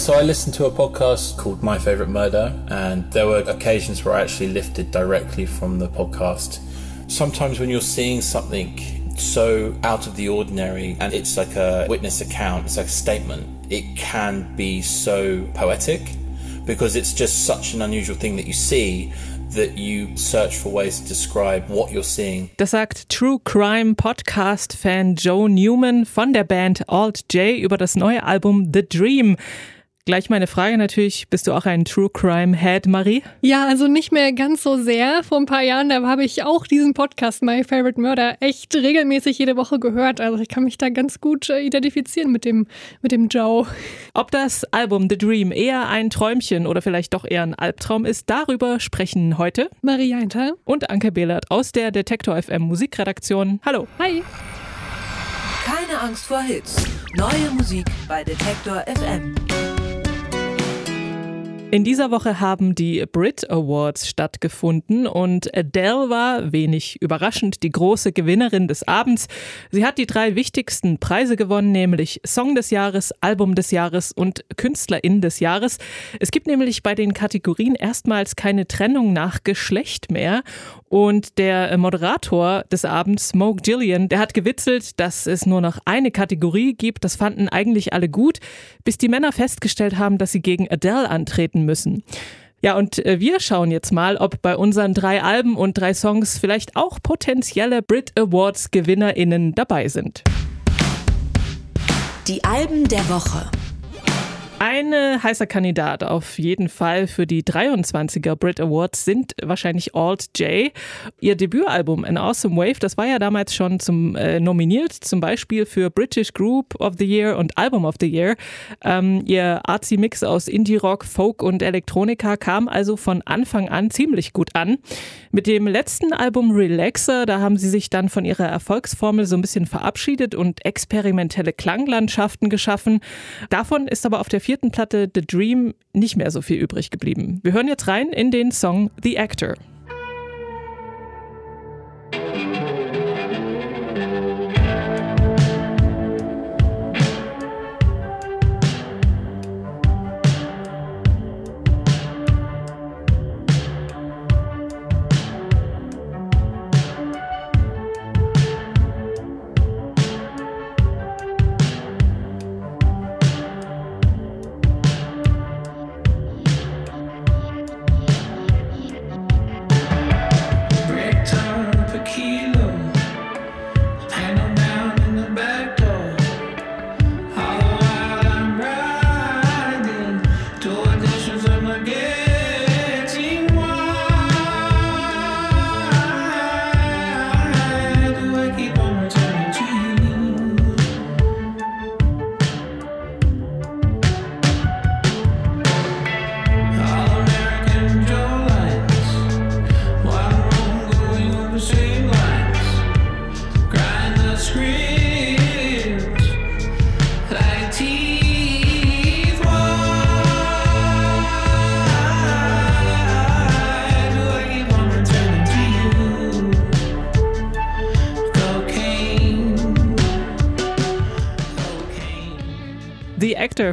So I listened to a podcast called My Favorite Murder, and there were occasions where I actually lifted directly from the podcast. Sometimes when you're seeing something so out of the ordinary and it's like a witness account, it's like a statement, it can be so poetic because it's just such an unusual thing that you see that you search for ways to describe what you're seeing. Das sagt True Crime Podcast Fan Joe Newman von der Band Alt J über das neue Album The Dream. Gleich meine Frage natürlich, bist du auch ein True Crime Head, Marie? Ja, also nicht mehr ganz so sehr. Vor ein paar Jahren, da habe ich auch diesen Podcast My Favorite Murder echt regelmäßig jede Woche gehört. Also ich kann mich da ganz gut äh, identifizieren mit dem, mit dem Joe. Ob das Album The Dream eher ein Träumchen oder vielleicht doch eher ein Albtraum ist, darüber sprechen heute Marie Eintal und Anke Behlert aus der Detektor FM Musikredaktion. Hallo. Hi. Keine Angst vor Hits. Neue Musik bei Detektor FM. In dieser Woche haben die Brit Awards stattgefunden und Adele war, wenig überraschend, die große Gewinnerin des Abends. Sie hat die drei wichtigsten Preise gewonnen, nämlich Song des Jahres, Album des Jahres und Künstlerin des Jahres. Es gibt nämlich bei den Kategorien erstmals keine Trennung nach Geschlecht mehr. Und der Moderator des Abends, Smoke Gillian, der hat gewitzelt, dass es nur noch eine Kategorie gibt. Das fanden eigentlich alle gut, bis die Männer festgestellt haben, dass sie gegen Adele antreten müssen. Ja, und äh, wir schauen jetzt mal, ob bei unseren drei Alben und drei Songs vielleicht auch potenzielle Brit Awards GewinnerInnen dabei sind. Die Alben der Woche. Ein heißer Kandidat auf jeden Fall für die 23er Brit Awards sind wahrscheinlich Alt J. Ihr Debütalbum An Awesome Wave, das war ja damals schon zum äh, nominiert, zum Beispiel für British Group of the Year und Album of the Year. Ähm, ihr artsy Mix aus Indie Rock, Folk und Elektronika kam also von Anfang an ziemlich gut an. Mit dem letzten Album Relaxer, da haben sie sich dann von ihrer Erfolgsformel so ein bisschen verabschiedet und experimentelle Klanglandschaften geschaffen. Davon ist aber auf der vierten Platte The Dream nicht mehr so viel übrig geblieben. Wir hören jetzt rein in den Song The Actor.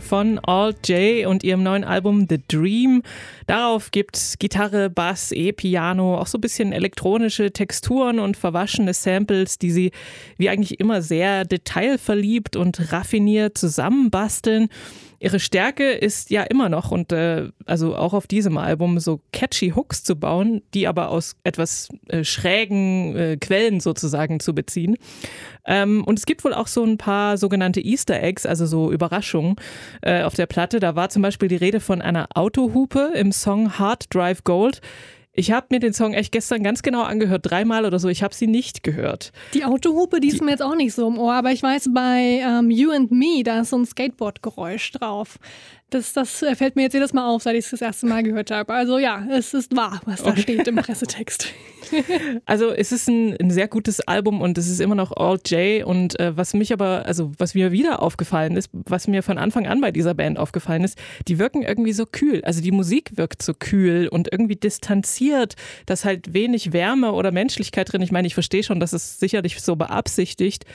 Von Alt J und ihrem neuen Album The Dream. Darauf gibt's Gitarre, Bass, E-Piano, auch so ein bisschen elektronische Texturen und verwaschene Samples, die sie wie eigentlich immer sehr detailverliebt und raffiniert zusammenbasteln. Ihre Stärke ist ja immer noch und äh, also auch auf diesem Album so catchy Hooks zu bauen, die aber aus etwas äh, schrägen äh, Quellen sozusagen zu beziehen. Ähm, und es gibt wohl auch so ein paar sogenannte Easter Eggs, also so Überraschungen äh, auf der Platte. Da war zum Beispiel die Rede von einer Autohupe im Song Hard Drive Gold. Ich habe mir den Song echt gestern ganz genau angehört, dreimal oder so. Ich habe sie nicht gehört. Die Autohupe, die, die ist mir jetzt auch nicht so im Ohr, aber ich weiß, bei ähm, You and Me, da ist so ein Skateboard-Geräusch drauf. Das, das fällt mir jetzt jedes Mal auf, seit ich es das erste Mal gehört habe. Also ja, es ist wahr, was da okay. steht im Pressetext. Also es ist ein, ein, sehr gutes Album und es ist immer noch All J. Und äh, was mich aber, also was mir wieder aufgefallen ist, was mir von Anfang an bei dieser Band aufgefallen ist, die wirken irgendwie so kühl. Also die Musik wirkt so kühl und irgendwie distanziert reduziert, da ist halt wenig Wärme oder Menschlichkeit drin. Ich meine, ich verstehe schon, dass es sicherlich so beabsichtigt,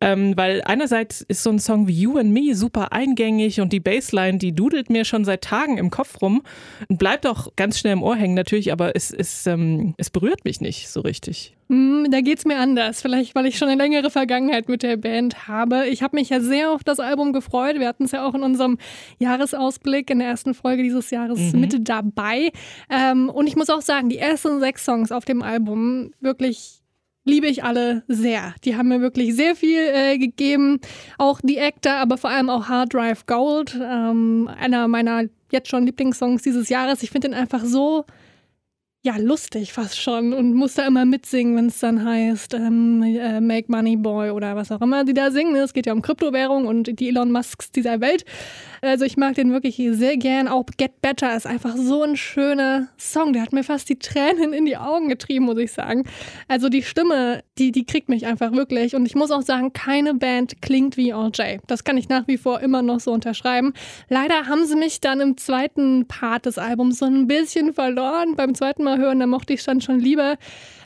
ähm, weil einerseits ist so ein Song wie You and Me super eingängig und die Bassline, die dudelt mir schon seit Tagen im Kopf rum und bleibt auch ganz schnell im Ohr hängen natürlich, aber es, es, ähm, es berührt mich nicht so richtig. Mm, da geht es mir anders. Vielleicht, weil ich schon eine längere Vergangenheit mit der Band habe. Ich habe mich ja sehr auf das Album gefreut. Wir hatten es ja auch in unserem Jahresausblick in der ersten Folge dieses Jahres mhm. mit dabei. Ähm, und ich muss auch sagen, die ersten sechs Songs auf dem Album wirklich liebe ich alle sehr. Die haben mir wirklich sehr viel äh, gegeben. Auch die Actor, aber vor allem auch Hard Drive Gold, ähm, einer meiner jetzt schon Lieblingssongs dieses Jahres. Ich finde den einfach so ja, lustig fast schon und muss da immer mitsingen, wenn es dann heißt ähm, äh, Make Money Boy oder was auch immer die da singen. Es geht ja um Kryptowährung und die Elon Musks dieser Welt. Also ich mag den wirklich sehr gern. Auch Get Better ist einfach so ein schöner Song. Der hat mir fast die Tränen in die Augen getrieben, muss ich sagen. Also die Stimme, die, die kriegt mich einfach wirklich. Und ich muss auch sagen, keine Band klingt wie RJ. Das kann ich nach wie vor immer noch so unterschreiben. Leider haben sie mich dann im zweiten Part des Albums so ein bisschen verloren. Beim zweiten Mal hören, da mochte ich dann schon lieber.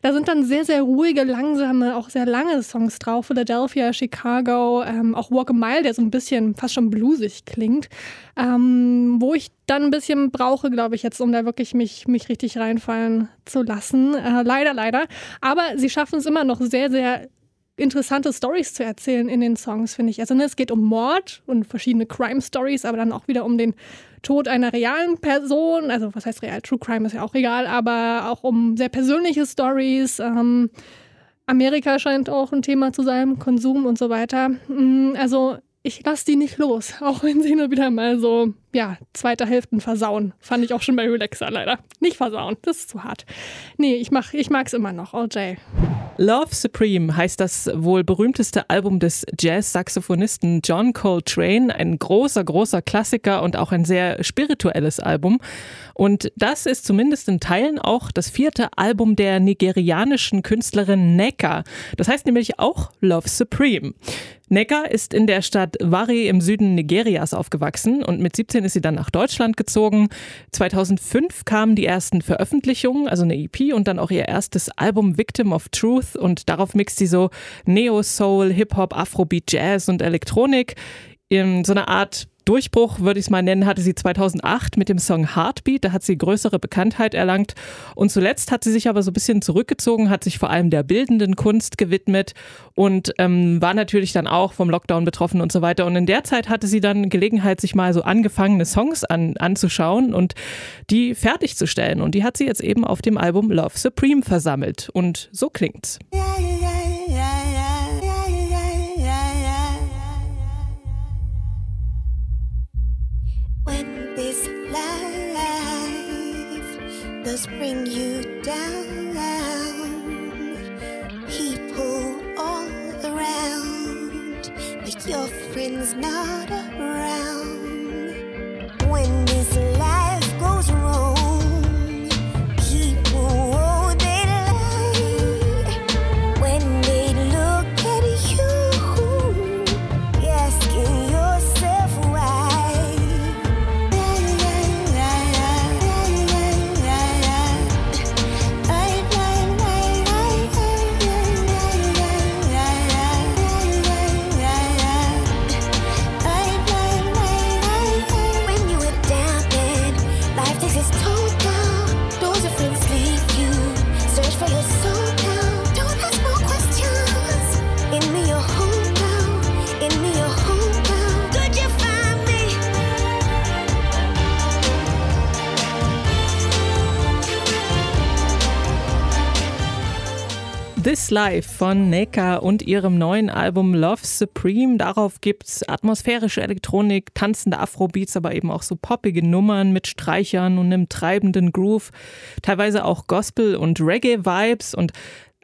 Da sind dann sehr, sehr ruhige, langsame, auch sehr lange Songs drauf. Philadelphia, Chicago, ähm, auch Walk a Mile, der so ein bisschen fast schon bluesig klingt. Ähm, wo ich dann ein bisschen brauche, glaube ich, jetzt, um da wirklich mich, mich richtig reinfallen zu lassen. Äh, leider, leider. Aber sie schaffen es immer noch sehr, sehr interessante Stories zu erzählen in den Songs, finde ich. Also ne, es geht um Mord und verschiedene Crime-Stories, aber dann auch wieder um den Tod einer realen Person. Also was heißt real? True Crime ist ja auch egal, aber auch um sehr persönliche Stories. Ähm, Amerika scheint auch ein Thema zu sein, Konsum und so weiter. Mm, also ich lasse die nicht los, auch wenn sie nur wieder mal so, ja, zweite Hälften versauen. Fand ich auch schon bei Relaxer leider. Nicht versauen, das ist zu hart. Nee, ich, mach, ich mag's immer noch, OJ. Love Supreme heißt das wohl berühmteste Album des Jazz-Saxophonisten John Coltrane. Ein großer, großer Klassiker und auch ein sehr spirituelles Album. Und das ist zumindest in Teilen auch das vierte Album der nigerianischen Künstlerin Neka. Das heißt nämlich auch Love Supreme. Necker ist in der Stadt Wari im Süden Nigerias aufgewachsen und mit 17 ist sie dann nach Deutschland gezogen. 2005 kamen die ersten Veröffentlichungen, also eine EP und dann auch ihr erstes Album Victim of Truth und darauf mixt sie so Neo-Soul, Hip-Hop, Afrobeat, Jazz und Elektronik in so einer Art Durchbruch, würde ich es mal nennen, hatte sie 2008 mit dem Song Heartbeat. Da hat sie größere Bekanntheit erlangt. Und zuletzt hat sie sich aber so ein bisschen zurückgezogen, hat sich vor allem der bildenden Kunst gewidmet und ähm, war natürlich dann auch vom Lockdown betroffen und so weiter. Und in der Zeit hatte sie dann Gelegenheit, sich mal so angefangene Songs an, anzuschauen und die fertigzustellen. Und die hat sie jetzt eben auf dem Album Love Supreme versammelt. Und so klingt's. Ja, does bring you down. People all around, but your friends not around. When this life goes wrong. Life von Neka und ihrem neuen Album Love Supreme. Darauf gibt's atmosphärische Elektronik, tanzende Afrobeats, aber eben auch so poppige Nummern mit Streichern und einem treibenden Groove. Teilweise auch Gospel- und Reggae-Vibes und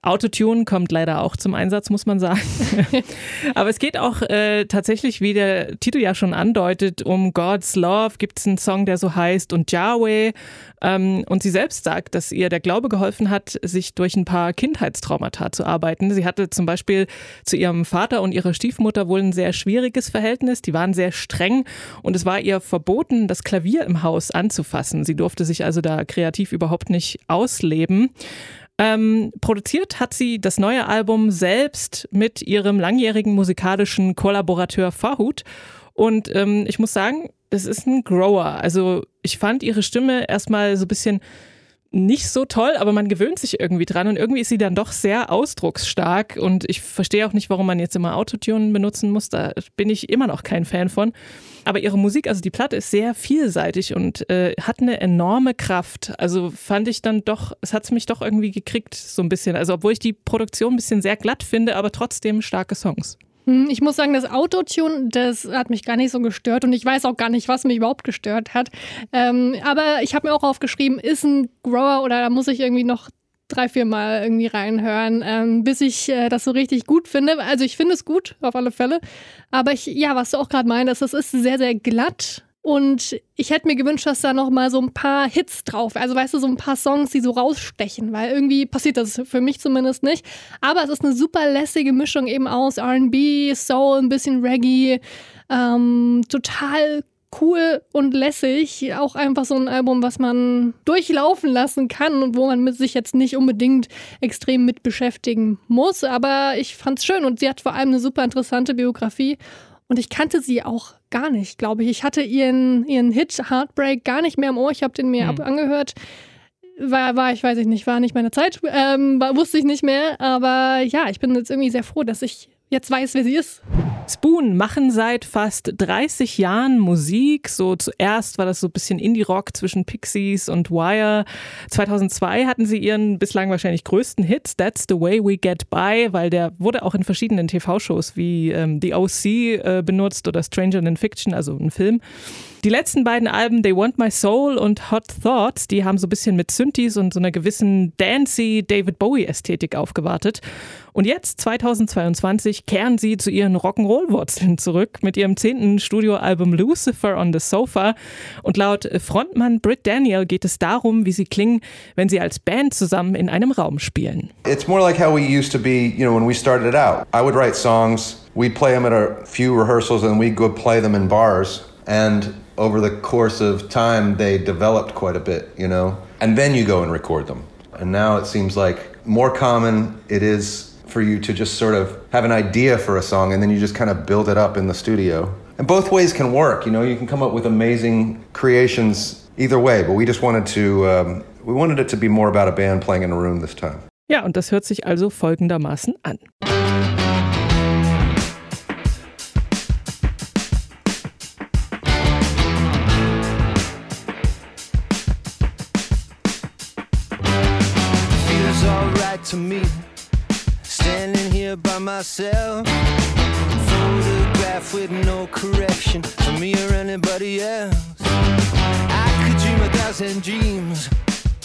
Autotune kommt leider auch zum Einsatz, muss man sagen. Aber es geht auch äh, tatsächlich, wie der Titel ja schon andeutet, um God's Love. Gibt es einen Song, der so heißt und Yahweh. Ähm, und sie selbst sagt, dass ihr der Glaube geholfen hat, sich durch ein paar Kindheitstraumata zu arbeiten. Sie hatte zum Beispiel zu ihrem Vater und ihrer Stiefmutter wohl ein sehr schwieriges Verhältnis. Die waren sehr streng und es war ihr verboten, das Klavier im Haus anzufassen. Sie durfte sich also da kreativ überhaupt nicht ausleben. Ähm, produziert hat sie das neue Album selbst mit ihrem langjährigen musikalischen Kollaborateur Fahut. Und ähm, ich muss sagen, es ist ein Grower. Also ich fand ihre Stimme erstmal so ein bisschen nicht so toll, aber man gewöhnt sich irgendwie dran und irgendwie ist sie dann doch sehr ausdrucksstark und ich verstehe auch nicht, warum man jetzt immer Autotune benutzen muss, da bin ich immer noch kein Fan von. Aber ihre Musik, also die Platte ist sehr vielseitig und äh, hat eine enorme Kraft. Also fand ich dann doch, es hat mich doch irgendwie gekriegt, so ein bisschen. Also obwohl ich die Produktion ein bisschen sehr glatt finde, aber trotzdem starke Songs. Hm, ich muss sagen, das Autotune, das hat mich gar nicht so gestört und ich weiß auch gar nicht, was mich überhaupt gestört hat. Ähm, aber ich habe mir auch aufgeschrieben, ist ein Grower oder da muss ich irgendwie noch drei, vier Mal irgendwie reinhören, ähm, bis ich äh, das so richtig gut finde. Also ich finde es gut, auf alle Fälle. Aber ich, ja, was du auch gerade meinst, das ist sehr, sehr glatt und ich hätte mir gewünscht, dass da noch mal so ein paar Hits drauf, also weißt du, so ein paar Songs, die so rausstechen, weil irgendwie passiert das für mich zumindest nicht. Aber es ist eine super lässige Mischung eben aus R&B, Soul, ein bisschen Reggae, ähm, total cool und lässig. Auch einfach so ein Album, was man durchlaufen lassen kann und wo man mit sich jetzt nicht unbedingt extrem mit beschäftigen muss. Aber ich fand's schön und sie hat vor allem eine super interessante Biografie. Und ich kannte sie auch gar nicht, glaube ich. Ich hatte ihren, ihren Hit Heartbreak gar nicht mehr im Ohr. Ich habe den mir mhm. angehört. War, war, ich weiß ich nicht, war nicht meine Zeit, ähm, war, wusste ich nicht mehr. Aber ja, ich bin jetzt irgendwie sehr froh, dass ich jetzt weiß, wer sie ist. Spoon machen seit fast 30 Jahren Musik. So zuerst war das so ein bisschen Indie-Rock zwischen Pixies und Wire. 2002 hatten sie ihren bislang wahrscheinlich größten Hit, That's the Way We Get By, weil der wurde auch in verschiedenen TV-Shows wie ähm, The OC äh, benutzt oder Stranger Than Fiction, also ein Film. Die letzten beiden Alben, They Want My Soul und Hot Thoughts, die haben so ein bisschen mit Synthes und so einer gewissen dancy David Bowie-Ästhetik aufgewartet. Und jetzt, 2022, kehren sie zu ihren Rock'n'Roll-Wurzeln zurück mit ihrem zehnten Studioalbum Lucifer on the Sofa. Und laut Frontmann Britt Daniel geht es darum, wie sie klingen, wenn sie als Band zusammen in einem Raum spielen. It's more like how we used to be, you know, when we started out. I would write songs, we'd play them at a few rehearsals and we'd go play them in bars. And over the course of time, they developed quite a bit, you know? And then you go and record them. And now it seems like more common it is for you to just sort of have an idea for a song and then you just kind of build it up in the studio. And both ways can work, you know, you can come up with amazing creations either way, but we just wanted to, um, we wanted it to be more about a band playing in a room this time. Ja, und das hört sich also folgendermaßen an. Myself. Photograph with no correction for me or anybody else. I could dream a thousand dreams.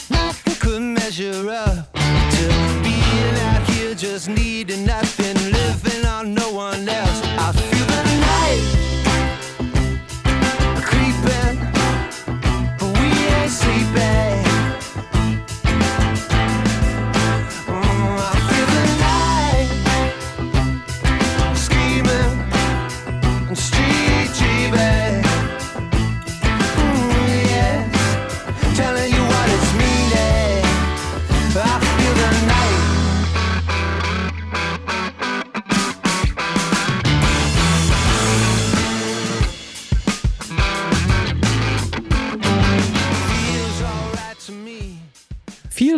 Nothing could measure up to being out here just needing nothing, living on no one else. I feel the night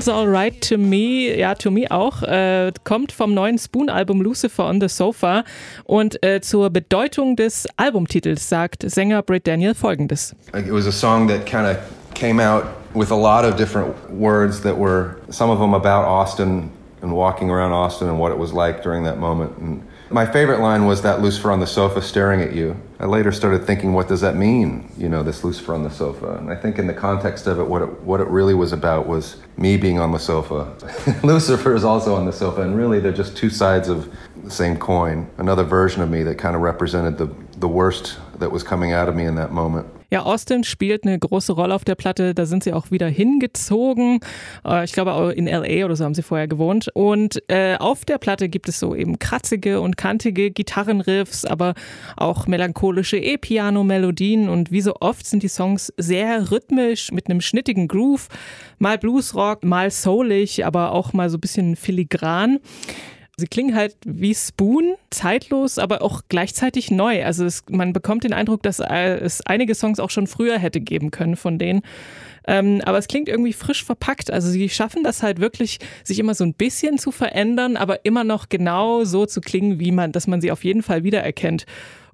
Feels Alright to Me, ja, to me auch, äh, kommt vom neuen Spoon-Album Lucifer on the Sofa. Und äh, zur Bedeutung des Albumtitels sagt Sänger Britt Daniel folgendes: It was a song that kind of came out with a lot of different words that were some of them about Austin and walking around Austin and what it was like during that moment. And My favorite line was that Lucifer on the sofa staring at you. I later started thinking, what does that mean? You know, this Lucifer on the sofa. And I think in the context of it, what it, what it really was about was me being on the sofa. Lucifer is also on the sofa, and really they're just two sides of the same coin. Another version of me that kind of represented the, the worst that was coming out of me in that moment. Ja, Austin spielt eine große Rolle auf der Platte. Da sind sie auch wieder hingezogen. Äh, ich glaube, in LA oder so haben sie vorher gewohnt. Und äh, auf der Platte gibt es so eben kratzige und kantige Gitarrenriffs, aber auch melancholische E-Piano-Melodien. Und wie so oft sind die Songs sehr rhythmisch mit einem schnittigen Groove. Mal Bluesrock, mal soulig, aber auch mal so ein bisschen filigran. Sie klingen halt wie Spoon, zeitlos, aber auch gleichzeitig neu. Also es, man bekommt den Eindruck, dass äh, es einige Songs auch schon früher hätte geben können von denen. Ähm, aber es klingt irgendwie frisch verpackt. Also sie schaffen das halt wirklich, sich immer so ein bisschen zu verändern, aber immer noch genau so zu klingen, wie man, dass man sie auf jeden Fall wiedererkennt.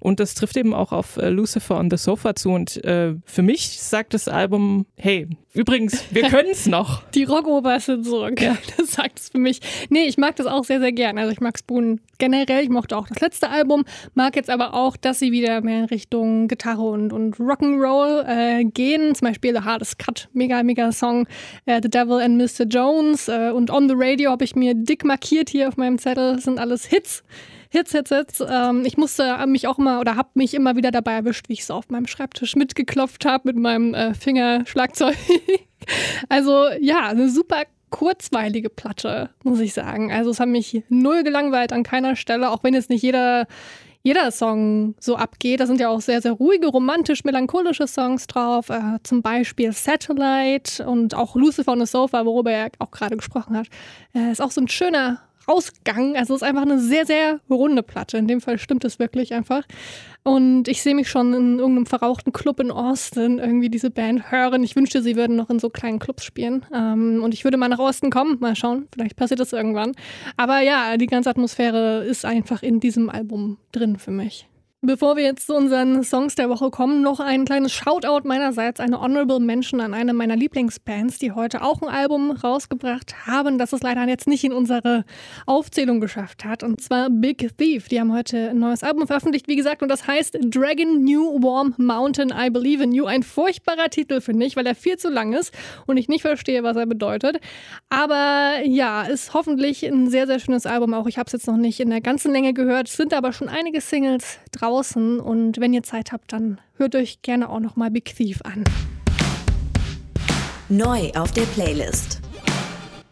Und das trifft eben auch auf äh, Lucifer on the Sofa zu. Und äh, für mich sagt das Album, hey, übrigens, wir können es noch. Die Rockoper sind zurück. Ja. Das sagt es für mich. Nee, ich mag das auch sehr, sehr gern. Also ich mag Spoon generell. Ich mochte auch das letzte Album. Mag jetzt aber auch, dass sie wieder mehr in Richtung Gitarre und, und Rock'n'Roll äh, gehen. Zum Beispiel The Hardest Cut, mega, mega Song. Äh, the Devil and Mr. Jones. Äh, und On the Radio habe ich mir dick markiert hier auf meinem Zettel. Das sind alles Hits. Hits, Hits, Hits. Ähm, ich musste mich auch immer oder habe mich immer wieder dabei erwischt, wie ich so auf meinem Schreibtisch mitgeklopft habe mit meinem äh, Fingerschlagzeug. also ja, eine super kurzweilige Platte, muss ich sagen. Also es hat mich null gelangweilt an keiner Stelle, auch wenn jetzt nicht jeder jeder Song so abgeht. Da sind ja auch sehr, sehr ruhige, romantisch, melancholische Songs drauf. Äh, zum Beispiel Satellite und auch Lucifer on the Sofa, worüber er auch gerade gesprochen hat. Äh, ist auch so ein schöner Ausgang. Also es ist einfach eine sehr, sehr runde Platte. In dem Fall stimmt es wirklich einfach. Und ich sehe mich schon in irgendeinem verrauchten Club in Austin irgendwie diese Band hören. Ich wünschte, sie würden noch in so kleinen Clubs spielen. Ähm, und ich würde mal nach Austin kommen. Mal schauen. Vielleicht passiert das irgendwann. Aber ja, die ganze Atmosphäre ist einfach in diesem Album drin für mich. Bevor wir jetzt zu unseren Songs der Woche kommen, noch ein kleines Shoutout meinerseits, eine Honorable Mention an eine meiner Lieblingsbands, die heute auch ein Album rausgebracht haben, das es leider jetzt nicht in unsere Aufzählung geschafft hat. Und zwar Big Thief. Die haben heute ein neues Album veröffentlicht, wie gesagt, und das heißt Dragon New Warm Mountain I Believe in You. Ein furchtbarer Titel, finde ich, weil er viel zu lang ist und ich nicht verstehe, was er bedeutet. Aber ja, ist hoffentlich ein sehr, sehr schönes Album auch. Ich habe es jetzt noch nicht in der ganzen Länge gehört, es sind aber schon einige Singles draußen draußen und wenn ihr Zeit habt, dann hört euch gerne auch noch mal Big Thief an. Neu auf der Playlist.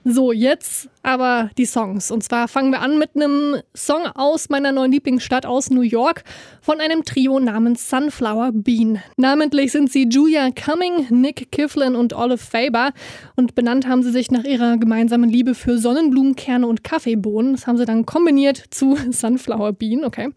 So, jetzt aber die Songs. Und zwar fangen wir an mit einem Song aus meiner neuen Lieblingsstadt aus New York von einem Trio namens Sunflower Bean. Namentlich sind sie Julia Cumming, Nick Kiflin und Olive Faber. Und benannt haben sie sich nach ihrer gemeinsamen Liebe für Sonnenblumenkerne und Kaffeebohnen. Das haben sie dann kombiniert zu Sunflower Bean, okay.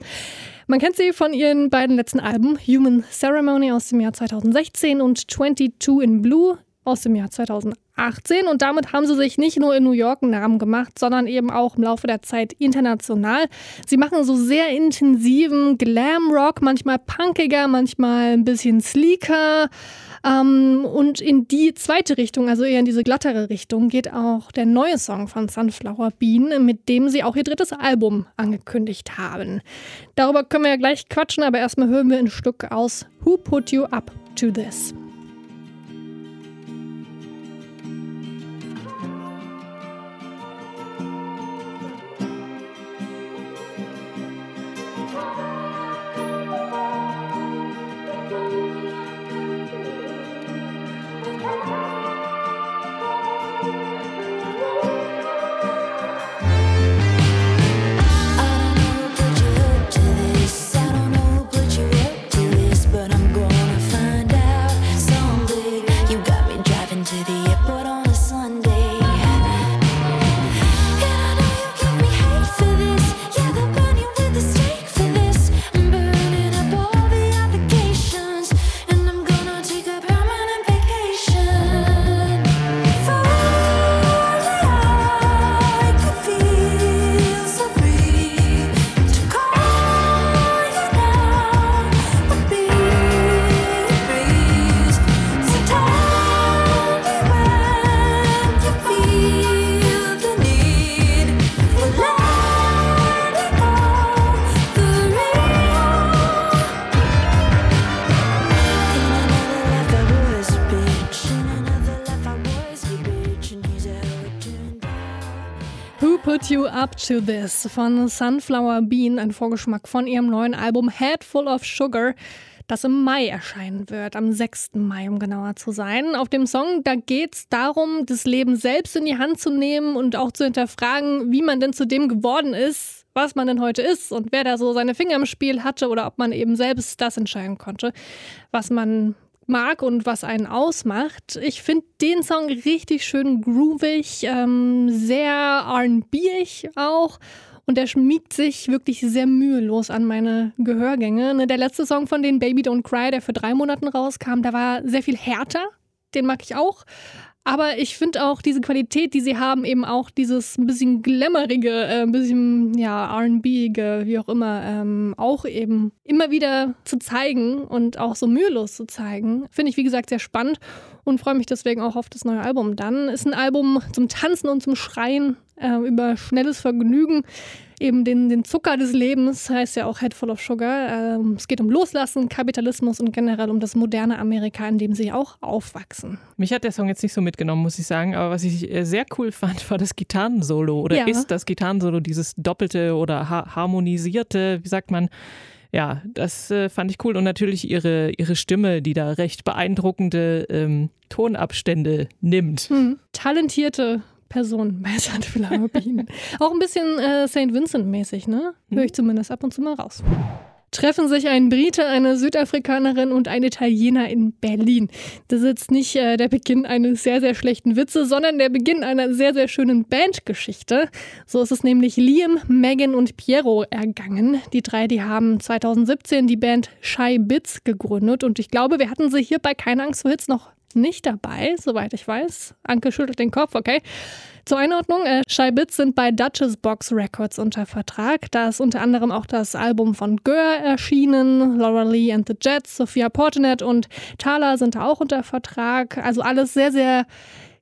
Man kennt sie von ihren beiden letzten Alben, Human Ceremony aus dem Jahr 2016 und 22 in Blue aus dem Jahr 2018 und damit haben sie sich nicht nur in New York einen Namen gemacht, sondern eben auch im Laufe der Zeit international. Sie machen so sehr intensiven Glam-Rock, manchmal punkiger, manchmal ein bisschen sleeker. Ähm, und in die zweite Richtung, also eher in diese glattere Richtung, geht auch der neue Song von Sunflower Bean, mit dem sie auch ihr drittes Album angekündigt haben. Darüber können wir ja gleich quatschen, aber erstmal hören wir ein Stück aus Who Put You Up to This? Up to This von Sunflower Bean, ein Vorgeschmack von ihrem neuen Album Head Full of Sugar das im Mai erscheinen wird, am 6. Mai, um genauer zu sein. Auf dem Song, da geht es darum, das Leben selbst in die Hand zu nehmen und auch zu hinterfragen, wie man denn zu dem geworden ist, was man denn heute ist und wer da so seine Finger im Spiel hatte oder ob man eben selbst das entscheiden konnte, was man mag und was einen ausmacht. Ich finde den Song richtig schön groovig, ähm, sehr RB-ig auch und der schmiegt sich wirklich sehr mühelos an meine Gehörgänge. Ne, der letzte Song von den Baby Don't Cry, der für drei Monaten rauskam, der war sehr viel härter. Den mag ich auch. Aber ich finde auch diese Qualität, die sie haben, eben auch dieses ein bisschen glammerige, äh, ein bisschen ja, RB-ige, wie auch immer, ähm, auch eben immer wieder zu zeigen und auch so mühelos zu zeigen, finde ich, wie gesagt, sehr spannend und freue mich deswegen auch auf das neue Album. Dann ist ein Album zum Tanzen und zum Schreien äh, über schnelles Vergnügen eben den, den Zucker des Lebens, heißt ja auch Head Full of Sugar. Ähm, es geht um Loslassen, Kapitalismus und generell um das moderne Amerika, in dem sie auch aufwachsen. Mich hat der Song jetzt nicht so mitgenommen, muss ich sagen, aber was ich äh, sehr cool fand, war das Gitarrensolo oder ja. ist das Gitarrensolo, dieses doppelte oder ha harmonisierte, wie sagt man, ja, das äh, fand ich cool. Und natürlich ihre, ihre Stimme, die da recht beeindruckende ähm, Tonabstände nimmt. Hm. Talentierte Person bei St. Philharmobien. Auch ein bisschen äh, St. Vincent-mäßig, ne? Höre ich zumindest ab und zu mal raus. Treffen sich ein Brite, eine Südafrikanerin und ein Italiener in Berlin. Das ist jetzt nicht äh, der Beginn eines sehr, sehr schlechten Witzes, sondern der Beginn einer sehr, sehr schönen Bandgeschichte. So ist es nämlich Liam, Megan und Piero ergangen. Die drei, die haben 2017 die Band Shy Bits gegründet und ich glaube, wir hatten sie hier bei Keine Angst vor Hits noch nicht dabei, soweit ich weiß. Anke schüttelt den Kopf, okay. Zur Einordnung, äh, Shy Bits sind bei Duchess Box Records unter Vertrag. Da ist unter anderem auch das Album von Gör erschienen, Laura Lee and the Jets, Sophia Portinet und Thala sind da auch unter Vertrag. Also alles sehr, sehr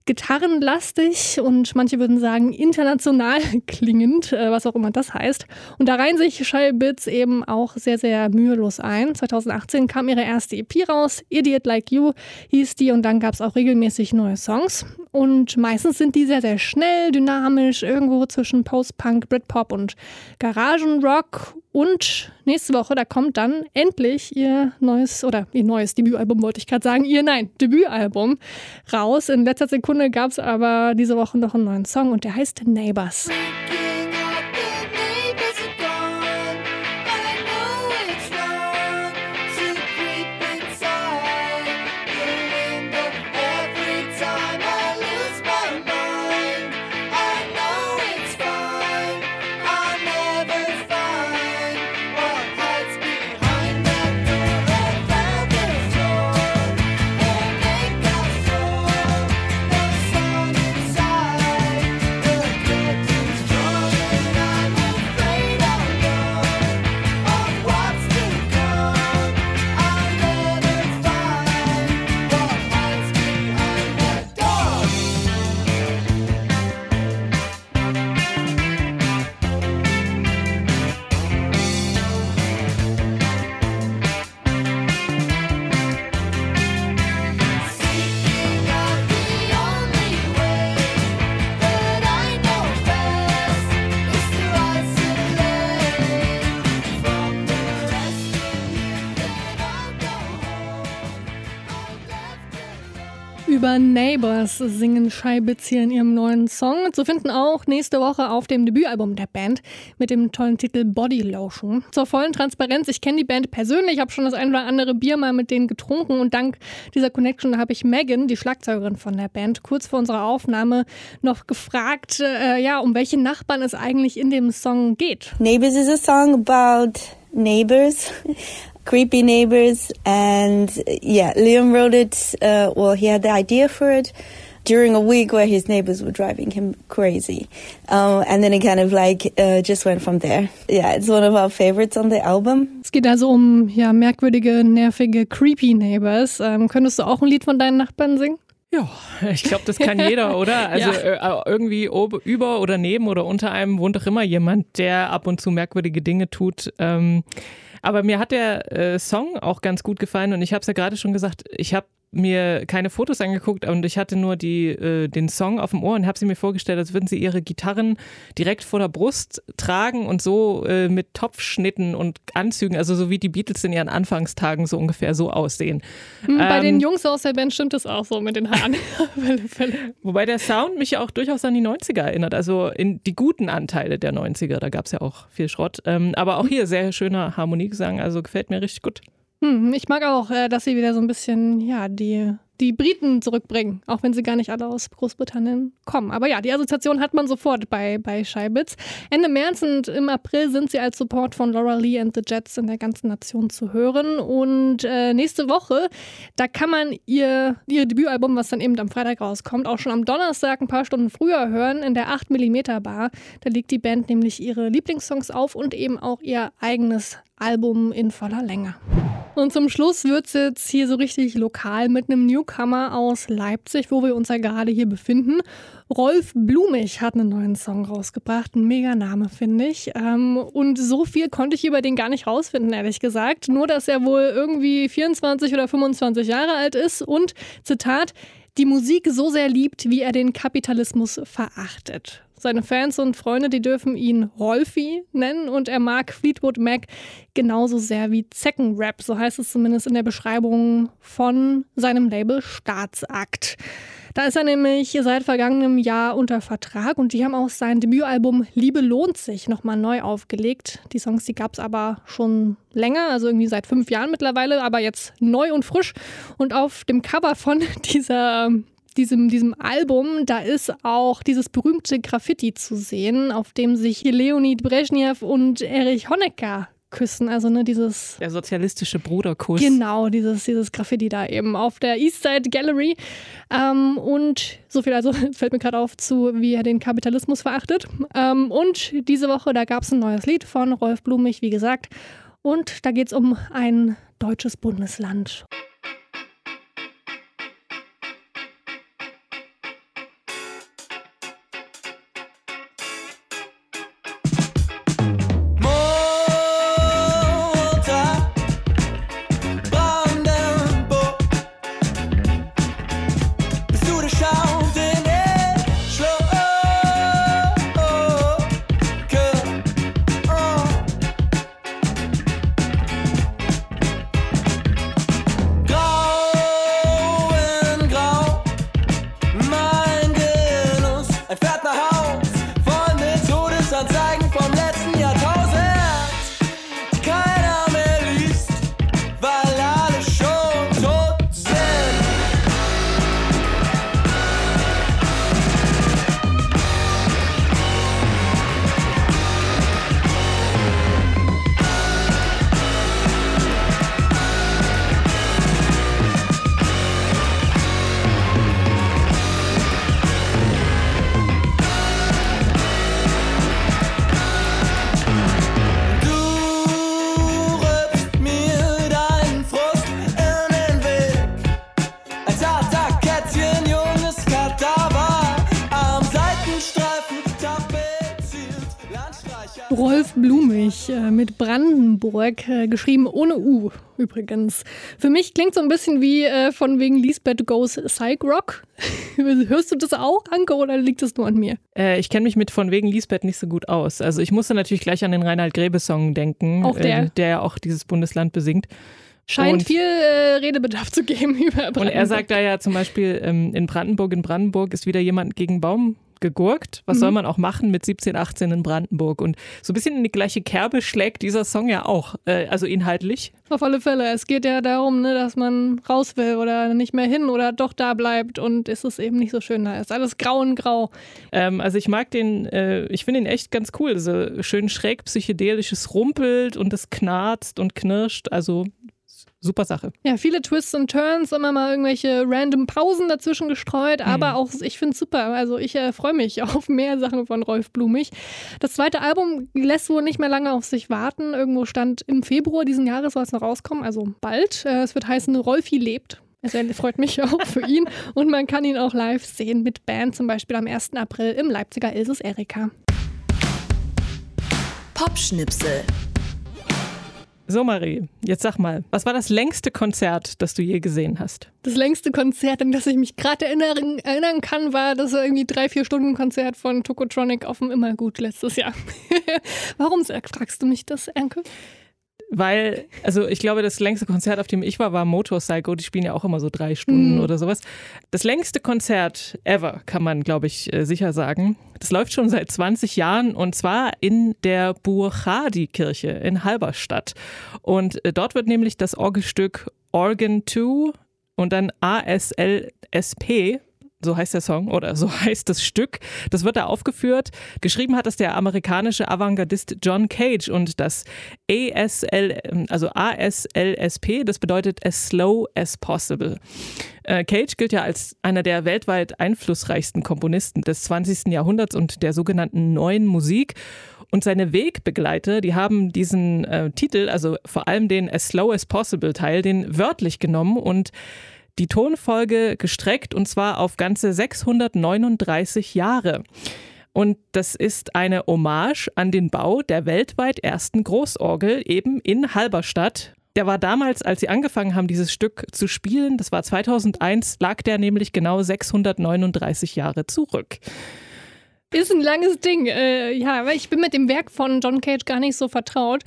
gitarrenlastig und manche würden sagen international klingend, äh, was auch immer das heißt. Und da reihen sich Shy Bits eben auch sehr, sehr mühelos ein. 2018 kam ihre erste EP raus, Idiot Like You hieß die und dann gab es auch regelmäßig neue Songs. Und meistens sind die sehr, sehr schnell, dynamisch, irgendwo zwischen Post-Punk, Britpop und Garagenrock und nächste Woche, da kommt dann endlich ihr neues, oder ihr neues Debütalbum, wollte ich gerade sagen, ihr nein, Debütalbum raus. In letzter Sekunde gab es aber diese Woche noch einen neuen Song und der heißt Neighbors. Über Neighbors singen Scheibitz hier in ihrem neuen Song. Zu finden auch nächste Woche auf dem Debütalbum der Band mit dem tollen Titel Body Lotion. Zur vollen Transparenz, ich kenne die Band persönlich, habe schon das ein oder andere Bier mal mit denen getrunken und dank dieser Connection habe ich Megan, die Schlagzeugerin von der Band, kurz vor unserer Aufnahme noch gefragt, äh, ja, um welche Nachbarn es eigentlich in dem Song geht. Neighbors is a song about neighbors. Creepy neighbors. And yeah, Liam wrote it. Uh, well, he had the idea for it during a week where his neighbors were driving him crazy. Um, and then it kind of like uh, just went from there. Yeah, it's one of our favorites on the album. Es geht also um ja, merkwürdige, nervige, creepy Neighbors. Ähm, könntest du auch ein Lied von deinen Nachbarn singen? Ja, ich glaube, das kann jeder, oder? Also ja. äh, irgendwie über oder neben oder unter einem wohnt doch immer jemand, der ab und zu merkwürdige Dinge tut. Ähm, aber mir hat der äh, Song auch ganz gut gefallen und ich habe es ja gerade schon gesagt, ich habe mir keine Fotos angeguckt und ich hatte nur die, äh, den Song auf dem Ohr und habe sie mir vorgestellt, als würden sie ihre Gitarren direkt vor der Brust tragen und so äh, mit Topfschnitten und Anzügen, also so wie die Beatles in ihren Anfangstagen so ungefähr so aussehen. Hm, Bei Ähm, den Jungs aus der Band stimmt es auch so mit den Haaren. Wobei der Sound mich ja auch durchaus an die 90er erinnert, also in die guten Anteile der 90er, da gab es ja auch viel Schrott. Ähm, aber auch hier sehr schöner Harmoniegesang, also gefällt mir richtig gut. Hm, ich mag auch, äh, dass sie wieder so ein bisschen, ja, die, die Briten zurückbringen, auch wenn sie gar nicht alle aus Großbritannien kommen. Aber ja, die Assoziation hat man sofort bei, bei Scheibitz. Ende März und im April sind sie als Support von Laura Lee and the Jets in der ganzen Nation zu hören. Und äh, nächste Woche, da kann man ihr, ihr Debütalbum, was dann eben am Freitag rauskommt, auch schon am Donnerstag ein paar Stunden früher hören in der 8mm Bar. Da legt die Band nämlich ihre Lieblingssongs auf und eben auch ihr eigenes Album in voller Länge. Und zum Schluss wird es jetzt hier so richtig lokal mit einem Newcomer aus Leipzig, wo wir uns ja gerade hier befinden. Rolf Blumig hat einen neuen Song rausgebracht. Ein mega Name, finde ich. Ähm, und so viel konnte ich über den gar nicht rausfinden, ehrlich gesagt. Nur, dass er wohl irgendwie 24 oder 25 Jahre alt ist und, Zitat, die Musik so sehr liebt, wie er den Kapitalismus verachtet. Seine Fans und Freunde, die dürfen ihn Rolfi nennen und er mag Fleetwood Mac genauso sehr wie Zeckenrap, so heißt es zumindest in der Beschreibung von seinem Label Staatsakt. Da ist er nämlich seit vergangenem Jahr unter Vertrag und die haben auch sein Debütalbum Liebe lohnt sich nochmal neu aufgelegt. Die Songs, die gab es aber schon länger, also irgendwie seit fünf Jahren mittlerweile, aber jetzt neu und frisch. Und auf dem Cover von dieser diesem, diesem Album, da ist auch dieses berühmte Graffiti zu sehen, auf dem sich Leonid Brezhnev und Erich Honecker küssen. Also ne, dieses Der sozialistische Bruderkuss. Genau, dieses, dieses Graffiti da eben auf der Eastside Gallery. Ähm, und so viel, also fällt mir gerade auf, zu wie er den Kapitalismus verachtet. Ähm, und diese Woche, da gab es ein neues Lied von Rolf Blumig, wie gesagt. Und da geht es um ein deutsches Bundesland. Brandenburg, äh, geschrieben ohne U übrigens. Für mich klingt so ein bisschen wie äh, von wegen Lisbeth Goes Psych Rock. Hörst du das auch, Anke, oder liegt das nur an mir? Äh, ich kenne mich mit von wegen Lisbeth nicht so gut aus. Also ich musste natürlich gleich an den Reinhard Grebe-Song denken, Auch der. Äh, der ja auch dieses Bundesland besingt. Scheint Und- viel äh, Redebedarf zu geben über Brandenburg. Und er sagt da ja zum Beispiel, ähm, in Brandenburg, in Brandenburg ist wieder jemand gegen Baum gegurkt. Was soll man auch machen mit 17, 18 in Brandenburg? Und so ein bisschen in die gleiche Kerbe schlägt dieser Song ja auch, äh, also inhaltlich. Auf alle Fälle. Es geht ja darum, ne, dass man raus will oder nicht mehr hin oder doch da bleibt und es ist eben nicht so schön da. ist alles grau und grau. Ähm, also ich mag den, äh, ich finde ihn echt ganz cool. So schön schräg psychedelisches rumpelt und es knarzt und knirscht. Also super Sache. Ja, viele Twists und Turns, immer mal irgendwelche random Pausen dazwischen gestreut, aber auch, ich finde es super. Also ich äh, freue mich auf mehr Sachen von Rolf Blumig. Das zweite Album lässt wohl nicht mehr lange auf sich warten. Irgendwo stand im Februar diesen Jahres soll es noch rauskommen, also bald. Äh, es wird heißen, Rolfi lebt. Es freut mich auch für ihn. Und man kann ihn auch live sehen mit Band, zum Beispiel am 1. April im Leipziger Ilses Erika. Popschnipsel. So, Marie, jetzt sag mal, was war das längste Konzert, das du je gesehen hast? Das längste Konzert, an das ich mich gerade erinnern, erinnern kann, war das irgendwie drei, vier Stunden Konzert von Tokotronic auf dem Immergut letztes Jahr. Warum fragst du mich das, Anke? Weil, also ich glaube, das längste Konzert, auf dem ich war, war Motorcycle. Die spielen ja auch immer so drei Stunden Mhm. oder sowas. Das längste Konzert ever, kann man, glaube ich, äh, sicher sagen. Das läuft schon seit 20 Jahren und zwar in der Burchadi-Kirche in Halberstadt. Und äh, dort wird nämlich das Orgelstück Organ 2 und dann ASLSP so heißt der Song oder so heißt das Stück. Das wird da aufgeführt. Geschrieben hat es der amerikanische Avantgardist John Cage und das ASL, also ASLSP, das bedeutet as slow as possible. Äh, Cage gilt ja als einer der weltweit einflussreichsten Komponisten des 20. Jahrhunderts und der sogenannten neuen Musik. Und seine Wegbegleiter, die haben diesen äh, Titel, also vor allem den As Slow as Possible Teil, den wörtlich genommen und die Tonfolge gestreckt und zwar auf ganze 639 Jahre. Und das ist eine Hommage an den Bau der weltweit ersten Großorgel eben in Halberstadt. Der war damals, als sie angefangen haben, dieses Stück zu spielen, das war 2001, lag der nämlich genau 639 Jahre zurück. Ist ein langes Ding. Äh, ja, aber ich bin mit dem Werk von John Cage gar nicht so vertraut.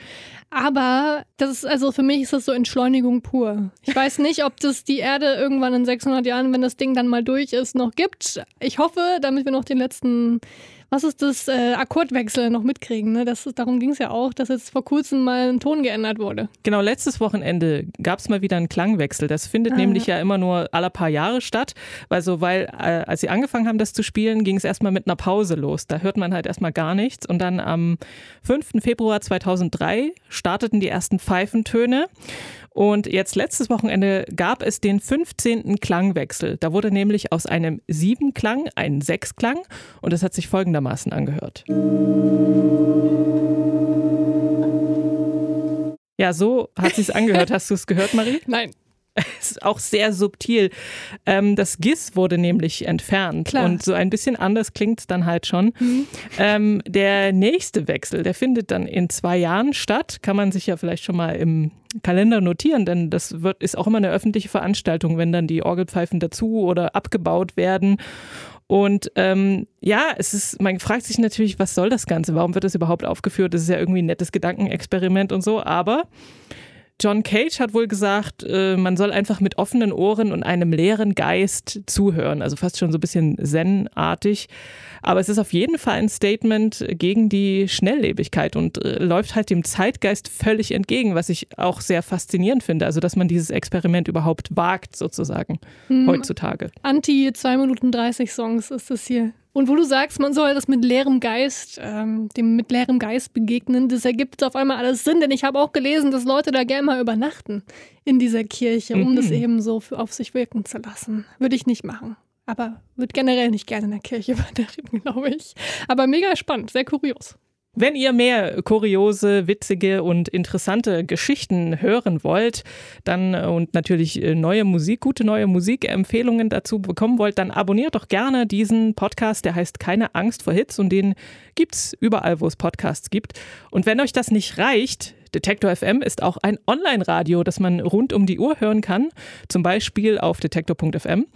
Aber das ist, also für mich ist das so Entschleunigung pur. Ich weiß nicht, ob das die Erde irgendwann in 600 Jahren, wenn das Ding dann mal durch ist, noch gibt. Ich hoffe, damit wir noch den letzten, was ist das, äh, Akkordwechsel noch mitkriegen. Ne? Das darum ging es ja auch, dass jetzt vor kurzem mal ein Ton geändert wurde. Genau, letztes Wochenende gab es mal wieder einen Klangwechsel. Das findet Ah, nämlich ja. immer nur alle paar Jahre statt. Also, weil äh, als sie angefangen haben, das zu spielen, ging es erstmal mit einer Pause los. Da hört man halt erstmal gar nichts. Und dann am 5. Februar 2003 starteten die ersten Pfeifentöne. Und jetzt letztes Wochenende gab es den 15. Klangwechsel. Da wurde nämlich aus einem Siebenklang ein Sechsklang und es hat sich folgendermaßen angehört. Ja, so hat sich's angehört. Hast du es gehört, Marie? Nein. ist auch sehr subtil. Ähm, das GIS wurde nämlich entfernt Klar. und so ein bisschen anders klingt es dann halt schon. Ähm, der nächste Wechsel, der findet dann in zwei Jahren statt. Kann man sich ja vielleicht schon mal im Kalender notieren, denn das wird, ist auch immer eine öffentliche Veranstaltung, wenn dann die Orgelpfeifen dazu oder abgebaut werden. Und ähm, ja, es ist, man fragt sich natürlich, was soll das Ganze? Warum wird das überhaupt aufgeführt? Das ist ja irgendwie ein nettes Gedankenexperiment und so, aber John Cage hat wohl gesagt, äh, man soll einfach mit offenen Ohren und einem leeren Geist zuhören. Also fast schon so ein bisschen Zen-artig. Aber es ist auf jeden Fall ein Statement gegen die Schnelllebigkeit und äh, läuft halt dem Zeitgeist völlig entgegen, was ich auch sehr faszinierend finde. Also, dass man dieses Experiment überhaupt wagt, sozusagen, heutzutage. Anti 2 Minuten 30 Songs ist das hier. Und wo du sagst, man soll das mit leerem Geist, ähm, dem mit leerem Geist begegnen, das ergibt auf einmal alles Sinn, denn ich habe auch gelesen, dass Leute da gerne mal übernachten in dieser Kirche, um das eben so für, auf sich wirken zu lassen. Würde ich nicht machen. Aber würde generell nicht gerne in der Kirche übernachten, glaube ich. Aber mega spannend, sehr kurios. Wenn ihr mehr kuriose, witzige und interessante Geschichten hören wollt, dann äh, und natürlich äh, neue Musik, gute neue Musikempfehlungen dazu bekommen wollt, dann abonniert doch gerne diesen Podcast, der heißt Keine Angst vor Hits und den gibt's überall, wo es Podcasts gibt. Und wenn euch das nicht reicht, Detektor FM ist auch ein Online-Radio, das man rund um die Uhr hören kann, zum Beispiel auf detektor.fm.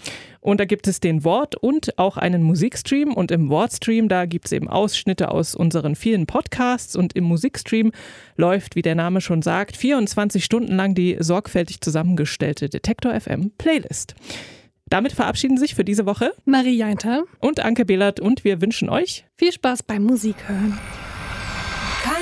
Und da gibt es den Wort- und auch einen Musikstream. Und im Wortstream, da gibt es eben Ausschnitte aus unseren vielen Podcasts. Und im Musikstream läuft, wie der Name schon sagt, 24 Stunden lang die sorgfältig zusammengestellte Detektor FM Playlist. Damit verabschieden sich für diese Woche Marie Jainter, und Anke Behlert und wir wünschen euch viel Spaß beim Musik hören.